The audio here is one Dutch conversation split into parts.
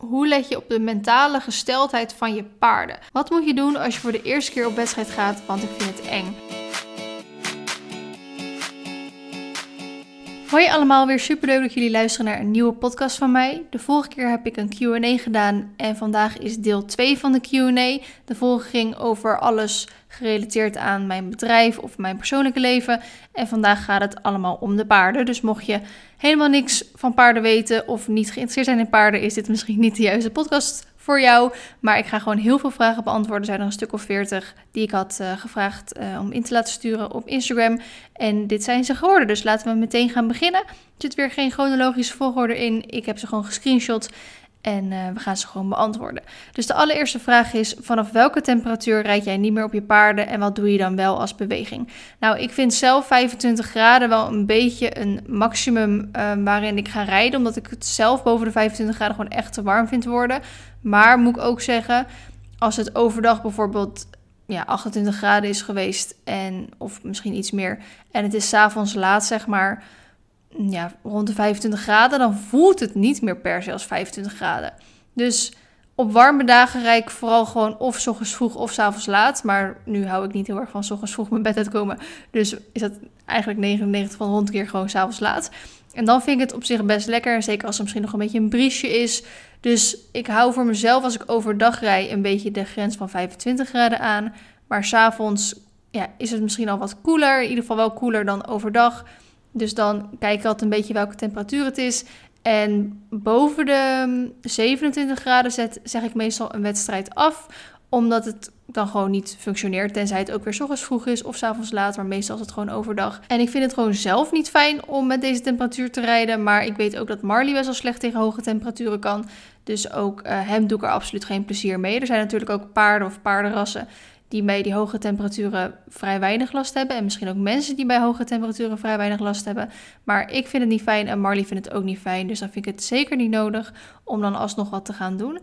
hoe let je op de mentale gesteldheid van je paarden? Wat moet je doen als je voor de eerste keer op wedstrijd gaat, want ik vind het eng? Hoi allemaal, weer super leuk dat jullie luisteren naar een nieuwe podcast van mij. De vorige keer heb ik een Q&A gedaan en vandaag is deel 2 van de Q&A. De vorige ging over alles gerelateerd aan mijn bedrijf of mijn persoonlijke leven. En vandaag gaat het allemaal om de paarden. Dus mocht je helemaal niks van paarden weten of niet geïnteresseerd zijn in paarden, is dit misschien niet de juiste podcast voor jou. Maar ik ga gewoon heel veel vragen beantwoorden. Er zijn er een stuk of veertig die ik had uh, gevraagd uh, om in te laten sturen op Instagram. En dit zijn ze geworden. Dus laten we meteen gaan beginnen. Er zit weer geen chronologische volgorde in. Ik heb ze gewoon gescreenshot. En uh, we gaan ze gewoon beantwoorden. Dus de allereerste vraag is: vanaf welke temperatuur rijd jij niet meer op je paarden en wat doe je dan wel als beweging? Nou, ik vind zelf 25 graden wel een beetje een maximum uh, waarin ik ga rijden, omdat ik het zelf boven de 25 graden gewoon echt te warm vind worden. Maar moet ik ook zeggen, als het overdag bijvoorbeeld ja, 28 graden is geweest en of misschien iets meer en het is s'avonds laat zeg maar ja, rond de 25 graden, dan voelt het niet meer per se als 25 graden. Dus op warme dagen rijd ik vooral gewoon of s ochtends vroeg of s avonds laat. Maar nu hou ik niet heel erg van s ochtends vroeg mijn bed uitkomen. Dus is dat eigenlijk 99 van de 100 keer gewoon s avonds laat. En dan vind ik het op zich best lekker. Zeker als er misschien nog een beetje een briesje is. Dus ik hou voor mezelf als ik overdag rijd een beetje de grens van 25 graden aan. Maar s'avonds ja, is het misschien al wat koeler. In ieder geval wel koeler dan overdag. Dus dan kijk ik altijd een beetje welke temperatuur het is. En boven de 27 graden zet, zeg ik meestal een wedstrijd af. Omdat het dan gewoon niet functioneert. Tenzij het ook weer s ochtends vroeg is of s avonds laat. Maar meestal is het gewoon overdag. En ik vind het gewoon zelf niet fijn om met deze temperatuur te rijden. Maar ik weet ook dat Marley best wel slecht tegen hoge temperaturen kan. Dus ook uh, hem doe ik er absoluut geen plezier mee. Er zijn natuurlijk ook paarden of paardenrassen die bij die hoge temperaturen vrij weinig last hebben. En misschien ook mensen die bij hoge temperaturen vrij weinig last hebben. Maar ik vind het niet fijn en Marley vindt het ook niet fijn. Dus dan vind ik het zeker niet nodig om dan alsnog wat te gaan doen.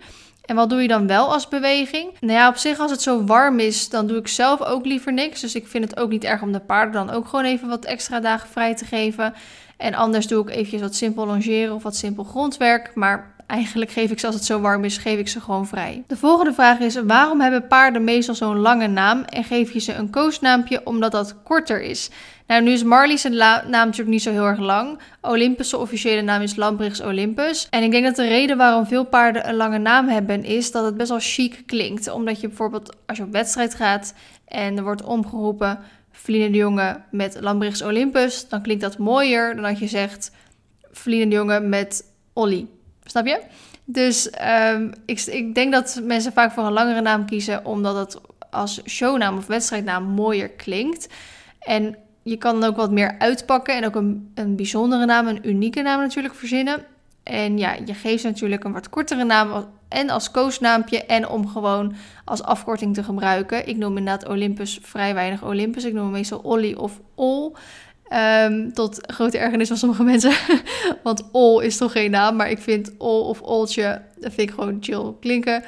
En wat doe je dan wel als beweging? Nou ja, op zich als het zo warm is, dan doe ik zelf ook liever niks. Dus ik vind het ook niet erg om de paarden dan ook gewoon even wat extra dagen vrij te geven. En anders doe ik eventjes wat simpel longeren of wat simpel grondwerk. Maar Eigenlijk geef ik ze als het zo warm is, geef ik ze gewoon vrij. De volgende vraag is: waarom hebben paarden meestal zo'n lange naam en geef je ze een koosnaampje omdat dat korter is? Nou, nu is Marley's naam natuurlijk niet zo heel erg lang. Olympus' officiële naam is Lambrichs Olympus. En ik denk dat de reden waarom veel paarden een lange naam hebben is dat het best wel chic klinkt. Omdat je bijvoorbeeld als je op wedstrijd gaat en er wordt omgeroepen Feline de Jonge met Lambrichs Olympus, dan klinkt dat mooier dan dat je zegt Feline de Jonge met Olly. Snap je? Dus um, ik, ik denk dat mensen vaak voor een langere naam kiezen, omdat het als shownaam of wedstrijdnaam mooier klinkt. En je kan ook wat meer uitpakken en ook een, een bijzondere naam, een unieke naam natuurlijk verzinnen. En ja, je geeft natuurlijk een wat kortere naam en als koosnaampje en om gewoon als afkorting te gebruiken. Ik noem inderdaad Olympus vrij weinig Olympus. Ik noem meestal Olly of Ol. Um, tot grote ergernis van sommige mensen. Want Ol is toch geen naam, maar ik vind Ol of Oltje, dat vind ik gewoon chill klinken.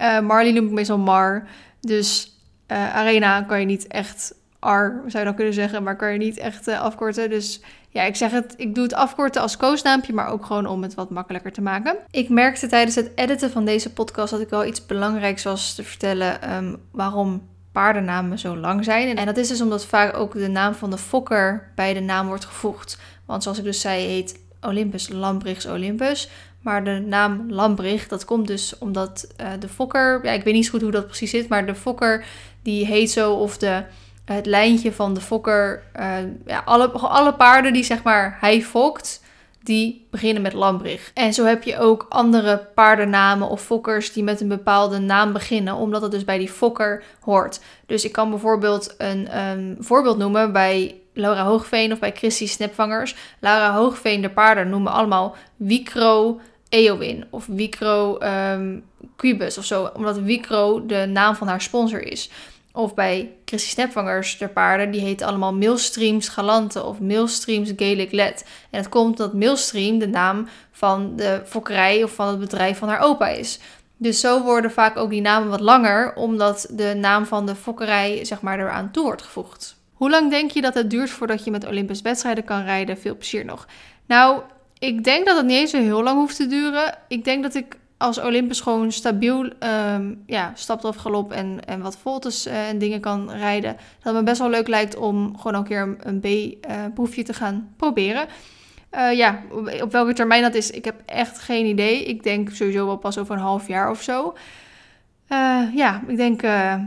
Uh, Marley noem ik meestal Mar. Dus uh, Arena kan je niet echt Ar, zou je dan kunnen zeggen, maar kan je niet echt uh, afkorten. Dus ja, ik zeg het, ik doe het afkorten als koosnaampje, maar ook gewoon om het wat makkelijker te maken. Ik merkte tijdens het editen van deze podcast dat ik wel iets belangrijks was te vertellen um, waarom paardennamen zo lang zijn. En dat is dus omdat vaak ook de naam van de fokker bij de naam wordt gevoegd. Want zoals ik dus zei, heet Olympus Lambrichs Olympus. Maar de naam Lambrich, dat komt dus omdat uh, de fokker... Ja, ik weet niet zo goed hoe dat precies zit, maar de fokker die heet zo of de het lijntje van de fokker. Uh, ja, alle, alle paarden die zeg maar hij fokt, die beginnen met Lambrich. En zo heb je ook andere paardennamen of fokkers die met een bepaalde naam beginnen, omdat het dus bij die fokker hoort. Dus ik kan bijvoorbeeld een um, voorbeeld noemen bij Laura Hoogveen of bij Christy Snapvangers. Laura Hoogveen, de paarden noemen allemaal Wicro Eowyn of Wicro um, Quibus of zo, omdat Wicro de naam van haar sponsor is. Of bij Christy Snapvangers ter paarden, die heten allemaal Millstreams Galante of Millstreams Gaelic Led. En het komt dat Millstream de naam van de fokkerij of van het bedrijf van haar opa is. Dus zo worden vaak ook die namen wat langer, omdat de naam van de fokkerij zeg maar eraan toe wordt gevoegd. Hoe lang denk je dat het duurt voordat je met Olympisch wedstrijden kan rijden? Veel plezier nog. Nou, ik denk dat het niet eens zo heel lang hoeft te duren. Ik denk dat ik als Olympus gewoon stabiel um, ja, galop en, en wat voltes uh, en dingen kan rijden, dat me best wel leuk lijkt om gewoon een keer een, B-proefje te gaan proberen. Uh, ja, op welke termijn dat is, ik heb echt geen idee. Ik denk sowieso wel pas over een half jaar of zo. Ja, ik denk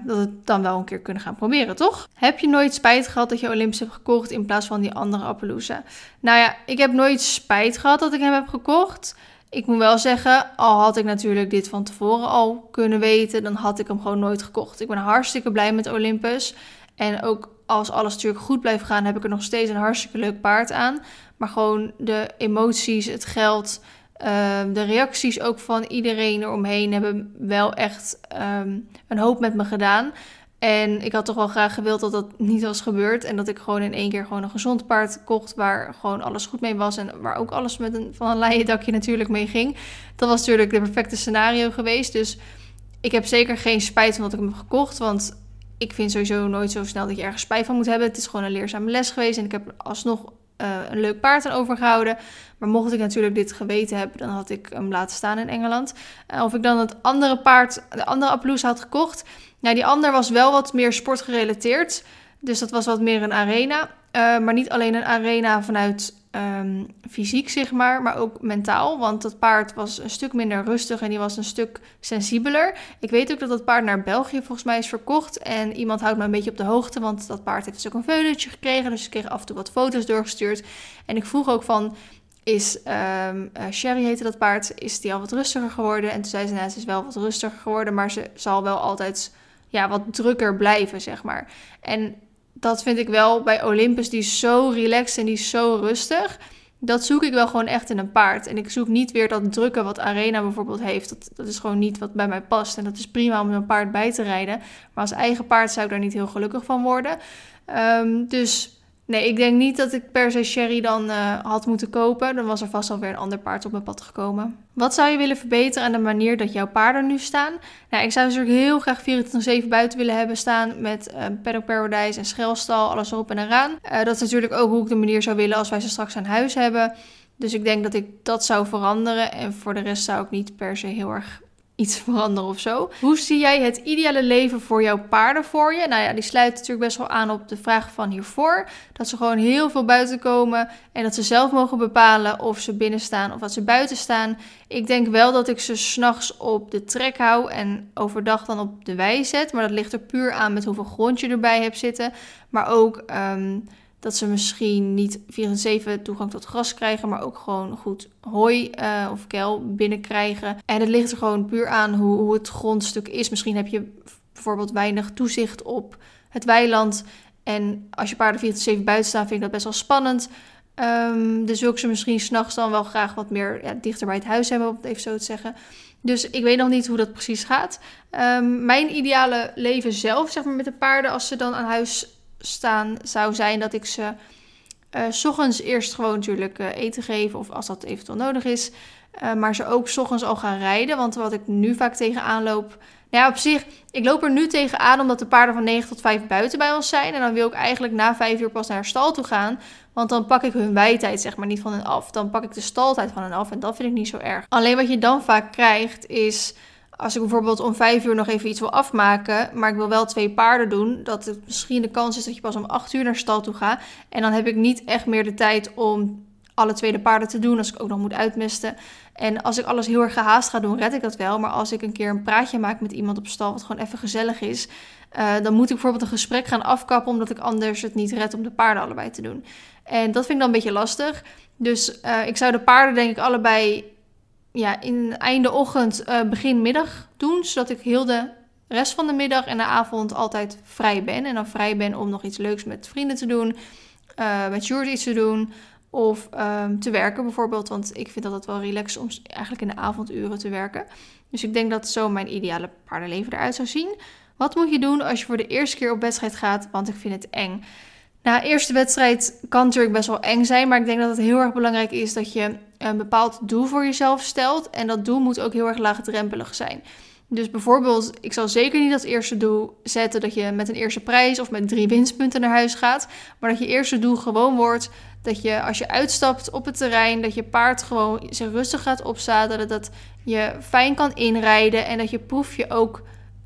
dat we het dan wel een keer kunnen gaan proberen, toch? Heb je nooit spijt gehad dat je Olympus hebt gekocht in plaats van die andere Appaloosa? Nou ja, ik heb nooit spijt gehad dat ik hem heb gekocht. Ik moet wel zeggen, al had ik natuurlijk dit van tevoren al kunnen weten, dan had ik hem gewoon nooit gekocht. Ik ben hartstikke blij met Olympus. En ook als alles natuurlijk goed blijft gaan, heb ik er nog steeds een hartstikke leuk paard aan. Maar gewoon de emoties, het geld, Ehm, de reacties ook van iedereen eromheen hebben wel echt ehm, een hoop met me gedaan. En ik had toch wel graag gewild dat dat niet was gebeurd. En dat ik gewoon in één keer gewoon een gezond paard kocht. Waar gewoon alles goed mee was. En waar ook alles met een, van een leien dakje natuurlijk mee ging. Dat was natuurlijk de perfecte scenario geweest. Dus ik heb zeker geen spijt van dat ik hem heb gekocht. Want ik vind sowieso nooit zo snel dat je ergens spijt van moet hebben. Het is gewoon een leerzame les geweest. En ik heb alsnog uh, een leuk paard aan overgehouden. Maar mocht ik natuurlijk dit geweten hebben, dan had ik hem laten staan in Engeland. Uh, of ik dan het andere paard, de andere Appaloosa had gekocht. Nou, die ander was wel wat meer sportgerelateerd. Dus dat was wat meer een arena. Uh, maar niet alleen een arena vanuit um, fysiek, zeg maar, maar ook mentaal. Want dat paard was een stuk minder rustig en die was een stuk sensibeler. Ik weet ook dat dat paard naar België volgens mij is verkocht. En iemand houdt me een beetje op de hoogte, want dat paard heeft dus ook een veulentje gekregen. Dus ik kreeg af en toe wat foto's doorgestuurd. En ik vroeg ook van, is um, uh, Sherry heette dat paard, is die al wat rustiger geworden? En toen zei ze, nou, ze is wel wat rustiger geworden, maar ze zal wel altijd ja, wat drukker blijven, zeg maar. En dat vind ik wel bij Olympus, die is zo relaxed en die is zo rustig. Dat zoek ik wel gewoon echt in een paard. En ik zoek niet weer dat drukken wat Arena bijvoorbeeld heeft. Dat, dat is gewoon niet wat bij mij past. En dat is prima om een paard bij te rijden. Maar als eigen paard zou ik daar niet heel gelukkig van worden. Um, dus Nee, ik denk niet dat ik per se Sherry dan uh, had moeten kopen. Dan was er vast alweer een ander paard op mijn pad gekomen. Wat zou je willen verbeteren aan de manier dat jouw paarden nu staan? Nou, ik zou natuurlijk heel graag 24-7 buiten willen hebben staan met uh, Paddock Paradise en Schelstal, alles erop en eraan. Uh, dat is natuurlijk ook hoe ik de manier zou willen als wij ze straks aan huis hebben. Dus ik denk dat ik dat zou veranderen. En voor de rest zou ik niet per se heel erg iets veranderen of zo. Hoe zie jij het ideale leven voor jouw paarden voor je? Nou ja, die sluit natuurlijk best wel aan op de vraag van hiervoor. Dat ze gewoon heel veel buiten komen en dat ze zelf mogen bepalen of ze binnen staan of dat ze buiten staan. Ik denk wel dat ik ze s'nachts op de trek hou en overdag dan op de wei zet. Maar dat ligt er puur aan met hoeveel grond je erbij hebt zitten. Maar ook... Um, dat ze misschien niet 24 toegang tot gras krijgen, maar ook gewoon goed hooi uh, of kel binnenkrijgen. En het ligt er gewoon puur aan hoe, hoe het grondstuk is. Misschien heb je bijvoorbeeld weinig toezicht op het weiland. En als je paarden 24-7 buiten staan, vind ik dat best wel spannend. Dus wil ik ze misschien s'nachts dan wel graag wat meer ja, dichter bij het huis hebben, om het even zo te zeggen. Dus ik weet nog niet hoe dat precies gaat. Um, mijn ideale leven zelf, zeg maar, met de paarden, als ze dan aan huis staan zou zijn dat ik ze uh, s ochtends eerst gewoon natuurlijk uh, eten geven of als dat eventueel nodig is. Uh, maar ze ook s ochtends al gaan rijden. Want wat ik nu vaak tegenaan loop. Nou ja, op zich, ik loop er nu tegenaan omdat de paarden van 9 tot 5 buiten bij ons zijn. En dan wil ik eigenlijk na 5 uur pas naar stal toe gaan. Want dan pak ik hun wijtijd zeg maar niet van hen af. Dan pak ik de staltijd van hen af en dat vind ik niet zo erg. Alleen wat je dan vaak krijgt is als ik bijvoorbeeld om vijf uur nog even iets wil afmaken, maar ik wil wel twee paarden doen, dat het misschien de kans is dat je pas om acht uur naar stal toe gaat. En dan heb ik niet echt meer de tijd om alle twee de paarden te doen, als ik ook nog moet uitmesten. En als ik alles heel erg gehaast ga doen, red ik dat wel. Maar als ik een keer een praatje maak met iemand op stal, wat gewoon even gezellig is, uh, dan moet ik bijvoorbeeld een gesprek gaan afkappen, omdat ik anders het niet red om de paarden allebei te doen. En dat vind ik dan een beetje lastig. Dus uh, ik zou de paarden denk ik allebei ja, in einde ochtend, uh, begin middag doen. Zodat ik heel de rest van de middag en de avond altijd vrij ben. En dan vrij ben om nog iets leuks met vrienden te doen. Uh, met Sjoerd iets te doen. Of um, te werken bijvoorbeeld. Want ik vind dat het wel relaxed om eigenlijk in de avonduren te werken. Dus ik denk dat zo mijn ideale paardenleven eruit zou zien. Wat moet je doen als je voor de eerste keer op wedstrijd gaat? Want ik vind het eng. Na eerste wedstrijd kan natuurlijk best wel eng zijn, maar ik denk dat het heel erg belangrijk is dat je een bepaald doel voor jezelf stelt. En dat doel moet ook heel erg laagdrempelig zijn. Dus bijvoorbeeld, ik zal zeker niet als eerste doel zetten dat je met een eerste prijs of met drie winstpunten naar huis gaat. Maar dat je eerste doel gewoon wordt dat je als je uitstapt op het terrein, dat je paard gewoon zich rustig gaat opzadelen. Dat je fijn kan inrijden en dat je proefje ook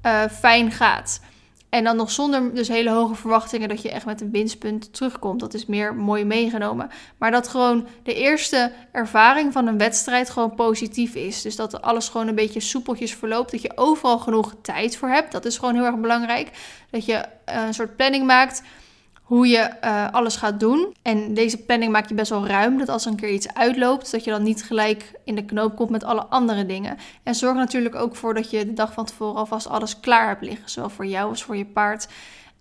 uh, fijn gaat. En dan nog zonder dus hele hoge verwachtingen dat je echt met een winstpunt terugkomt. Dat is meer mooi meegenomen. Maar dat gewoon de eerste ervaring van een wedstrijd gewoon positief is. Dus dat alles gewoon een beetje soepeltjes verloopt. Dat je overal genoeg tijd voor hebt. Dat is gewoon heel erg belangrijk. Dat je eh, een soort planning maakt hoe je uh, alles gaat doen. En deze planning maak je best wel ruim. Dat als er een keer iets uitloopt, dat je dan niet gelijk in de knoop komt met alle andere dingen. En zorg natuurlijk ook voor dat je de dag van tevoren alvast alles klaar hebt liggen. Zowel voor jou als voor je paard.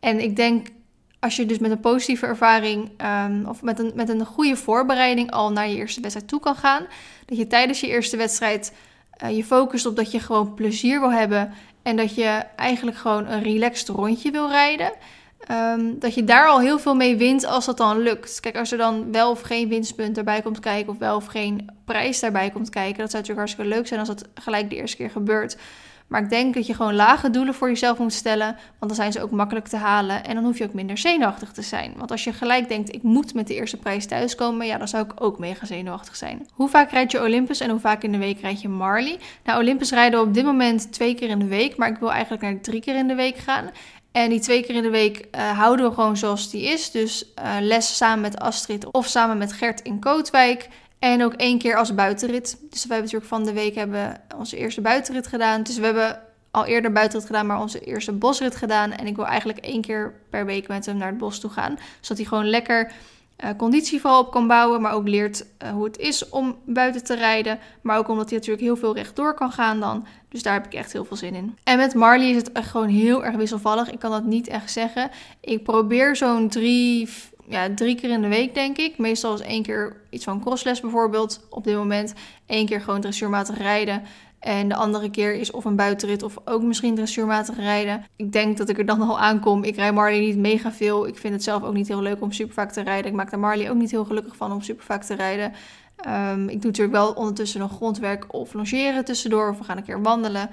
En ik denk als je dus met een positieve ervaring um, of met een, met een goede voorbereiding al naar je eerste wedstrijd toe kan gaan. Dat je tijdens je eerste wedstrijd uh, je focust op dat je gewoon plezier wil hebben. En dat je eigenlijk gewoon een relaxed rondje wil rijden. Um, dat je daar al heel veel mee wint als dat dan lukt. Kijk, als er dan wel of geen winstpunt erbij komt kijken, of wel of geen prijs daarbij komt kijken, dat zou natuurlijk hartstikke leuk zijn als dat gelijk de eerste keer gebeurt. Maar ik denk dat je gewoon lage doelen voor jezelf moet stellen, want dan zijn ze ook makkelijk te halen en dan hoef je ook minder zenuwachtig te zijn. Want als je gelijk denkt, ik moet met de eerste prijs thuiskomen, ja, dan zou ik ook mega zenuwachtig zijn. Hoe vaak rijd je Olympus en hoe vaak in de week rijd je Marley? Nou, Olympus rijden op dit moment twee keer in de week, maar ik wil eigenlijk naar drie keer in de week gaan. En die twee keer in de week uh, houden we gewoon zoals die is. Dus uh, les samen met Astrid of samen met Gert in Kootwijk. En ook één keer als buitenrit. Dus we hebben natuurlijk van de week hebben onze eerste buitenrit gedaan. Dus we hebben al eerder buitenrit gedaan, maar onze eerste bosrit gedaan. En ik wil eigenlijk één keer per week met hem naar het bos toe gaan. Zodat hij gewoon lekker uh, conditie vooral op kan bouwen, maar ook leert uh, hoe het is om buiten te rijden. Maar ook omdat hij natuurlijk heel veel rechtdoor kan gaan dan. Dus daar heb ik echt heel veel zin in. En met Marley is het echt gewoon heel erg wisselvallig. Ik kan dat niet echt zeggen. Ik probeer zo'n drie, ja, drie keer in de week, denk ik. Meestal is één keer iets van crossles bijvoorbeeld op dit moment. Eén keer gewoon dressuurmatig rijden. En de andere keer is of een buitenrit of ook misschien dressuurmatig rijden. Ik denk dat ik er dan al aankom. Ik rijd Marley niet mega veel. Ik vind het zelf ook niet heel leuk om super vaak te rijden. Ik maak daar Marley ook niet heel gelukkig van om super vaak te rijden. Um, ik doe natuurlijk wel ondertussen nog grondwerk of logeren tussendoor. Of we gaan een keer wandelen.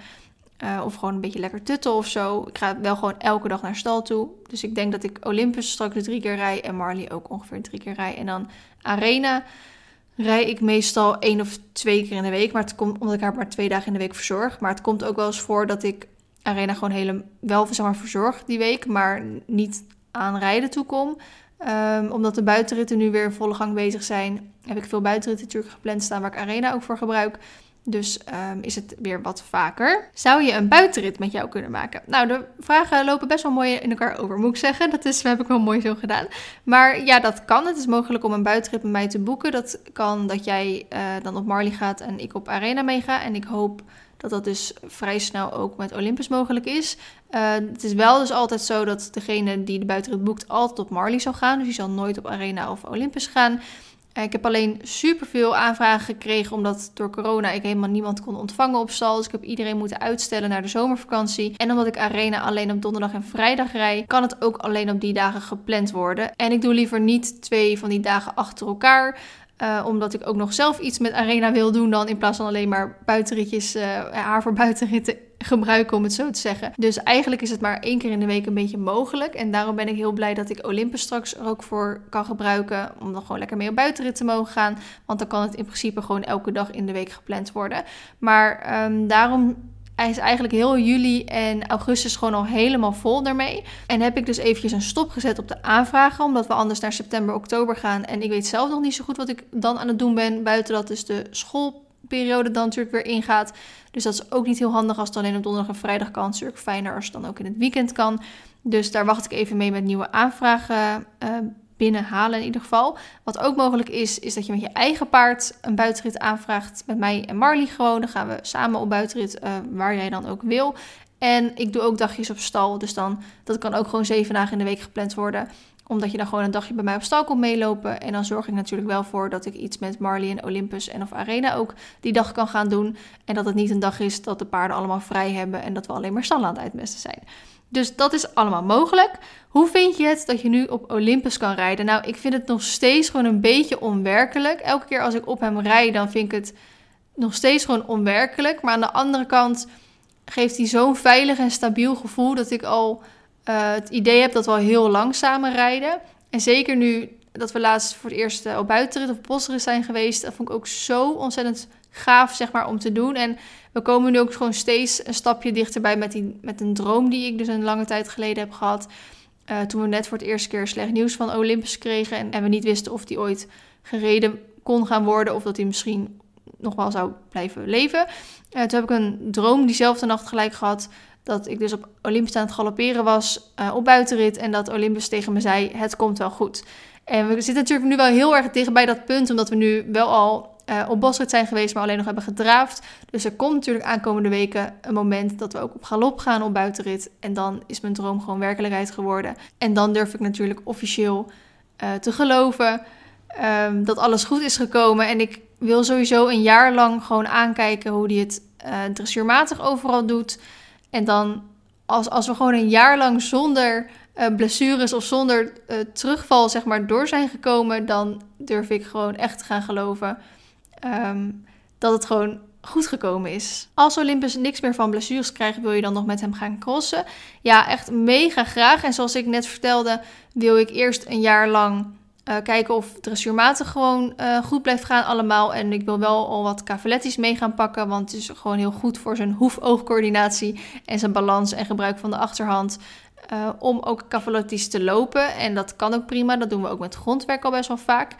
Uh, of gewoon een beetje lekker tutten of zo. Ik ga wel gewoon elke dag naar stal toe. Dus ik denk dat ik Olympus straks drie keer rij. En Marley ook ongeveer drie keer rij. En dan Arena rij ik meestal één of twee keer in de week. Maar het komt omdat ik haar maar twee dagen in de week verzorg. Maar het komt ook wel eens voor dat ik Arena gewoon hele, wel zeg maar, verzorg die week. Maar niet aan rijden toe kom. Um, omdat de buitenritten nu weer in volle gang bezig zijn, heb ik veel buitenritten natuurlijk gepland staan waar ik Arena ook voor gebruik. Dus um, is het weer wat vaker. Zou je een buitenrit met jou kunnen maken? Nou, de vragen lopen best wel mooi in elkaar over, moet ik zeggen. Dat is, heb ik wel mooi zo gedaan. Maar ja, dat kan. Het is mogelijk om een buitenrit met mij te boeken. Dat kan dat jij uh, dan op Marley gaat en ik op Arena meega. En ik hoop dat dat dus vrij snel ook met Olympus mogelijk is. Uh, het is wel dus altijd zo dat degene die de buitenrit boekt altijd op Marley zal gaan. Dus die zal nooit op Arena of Olympus gaan. Uh, ik heb alleen superveel aanvragen gekregen omdat door corona ik helemaal niemand kon ontvangen op stal. Dus ik heb iedereen moeten uitstellen naar de zomervakantie. En omdat ik Arena alleen op donderdag en vrijdag rij, kan het ook alleen op die dagen gepland worden. En ik doe liever niet twee van die dagen achter elkaar. Uh, omdat ik ook nog zelf iets met Arena wil doen dan in plaats van alleen maar buitenritjes, uh, haar voor buitenritten gebruiken om het zo te zeggen. Dus eigenlijk is het maar één keer in de week een beetje mogelijk. En daarom ben ik heel blij dat ik Olympus straks er ook voor kan gebruiken. Om dan gewoon lekker mee op buitenrit te mogen gaan. Want dan kan het in principe gewoon elke dag in de week gepland worden. Maar um, daarom hij is eigenlijk heel juli en augustus gewoon al helemaal vol daarmee. En heb ik dus eventjes een stop gezet op de aanvragen, omdat we anders naar september, oktober gaan. En ik weet zelf nog niet zo goed wat ik dan aan het doen ben, buiten dat dus de schoolperiode dan natuurlijk weer ingaat. Dus dat is ook niet heel handig als het alleen op donderdag en vrijdag kan. Het natuurlijk fijner als het dan ook in het weekend kan. Dus daar wacht ik even mee met nieuwe aanvragen uh, binnenhalen in ieder geval. Wat ook mogelijk is, is dat je met je eigen paard een buitenrit aanvraagt. Met mij en Marley gewoon. Dan gaan we samen op buitenrit uh, waar jij dan ook wil. En ik doe ook dagjes op stal. Dus dan, dat kan ook gewoon zeven dagen in de week gepland worden omdat je dan gewoon een dagje bij mij op stal komt meelopen. En dan zorg ik natuurlijk wel voor dat ik iets met Marley en Olympus en of Arena ook die dag kan gaan doen. En dat het niet een dag is dat de paarden allemaal vrij hebben en dat we alleen maar stal aan het uitmesten zijn. Dus dat is allemaal mogelijk. Hoe vind je het dat je nu op Olympus kan rijden? Nou, ik vind het nog steeds gewoon een beetje onwerkelijk. Elke keer als ik op hem rijd, dan vind ik het nog steeds gewoon onwerkelijk. Maar aan de andere kant geeft hij zo'n veilig en stabiel gevoel dat ik al uh, het idee heb dat we heel lang samen rijden. En zeker nu dat we laatst voor het eerst op buitenrit of bosrit zijn geweest, dat vond ik ook zo ontzettend gaaf zeg maar, om te doen. En we komen nu ook gewoon steeds een stapje dichterbij met, die, met een droom die ik dus een lange tijd geleden heb gehad. Uh, toen we net voor het eerste keer slecht nieuws van Olympus kregen en, we niet wisten of die ooit gereden kon gaan worden of dat hij misschien nog wel zou blijven leven. Toen heb ik een droom diezelfde nacht gelijk gehad dat ik dus op Olympus aan het galopperen was uh, op buitenrit en dat Olympus tegen me zei: het komt wel goed. En we zitten natuurlijk nu wel heel erg dicht bij dat punt, omdat we nu wel al uh, op bosrit zijn geweest, maar alleen nog hebben gedraafd. Dus er komt natuurlijk aankomende weken een moment dat we ook op galop gaan op buitenrit. En dan is mijn droom gewoon werkelijkheid geworden. En dan durf ik natuurlijk officieel uh, te geloven um, dat alles goed is gekomen. En ik wil sowieso een jaar lang gewoon aankijken hoe die het dressuurmatig overal doet. En dan als, als we gewoon een jaar lang zonder uh, blessures of zonder uh, terugval zeg maar door zijn gekomen, dan durf ik gewoon echt te gaan geloven um, dat het gewoon goed gekomen is. Als Olympus niks meer van blessures krijgt, wil je dan nog met hem gaan crossen? Ja, echt mega graag. En zoals ik net vertelde, wil ik eerst een jaar lang uh, kijken of dressuurmatig gewoon uh, goed blijft gaan allemaal. En ik wil wel al wat cavalettis mee gaan pakken, want het is gewoon heel goed voor zijn hoef-oogcoördinatie en zijn balans en gebruik van de achterhand. Uh, om ook cavalettis te lopen. En dat kan ook prima. Dat doen we ook met grondwerk al best wel vaak.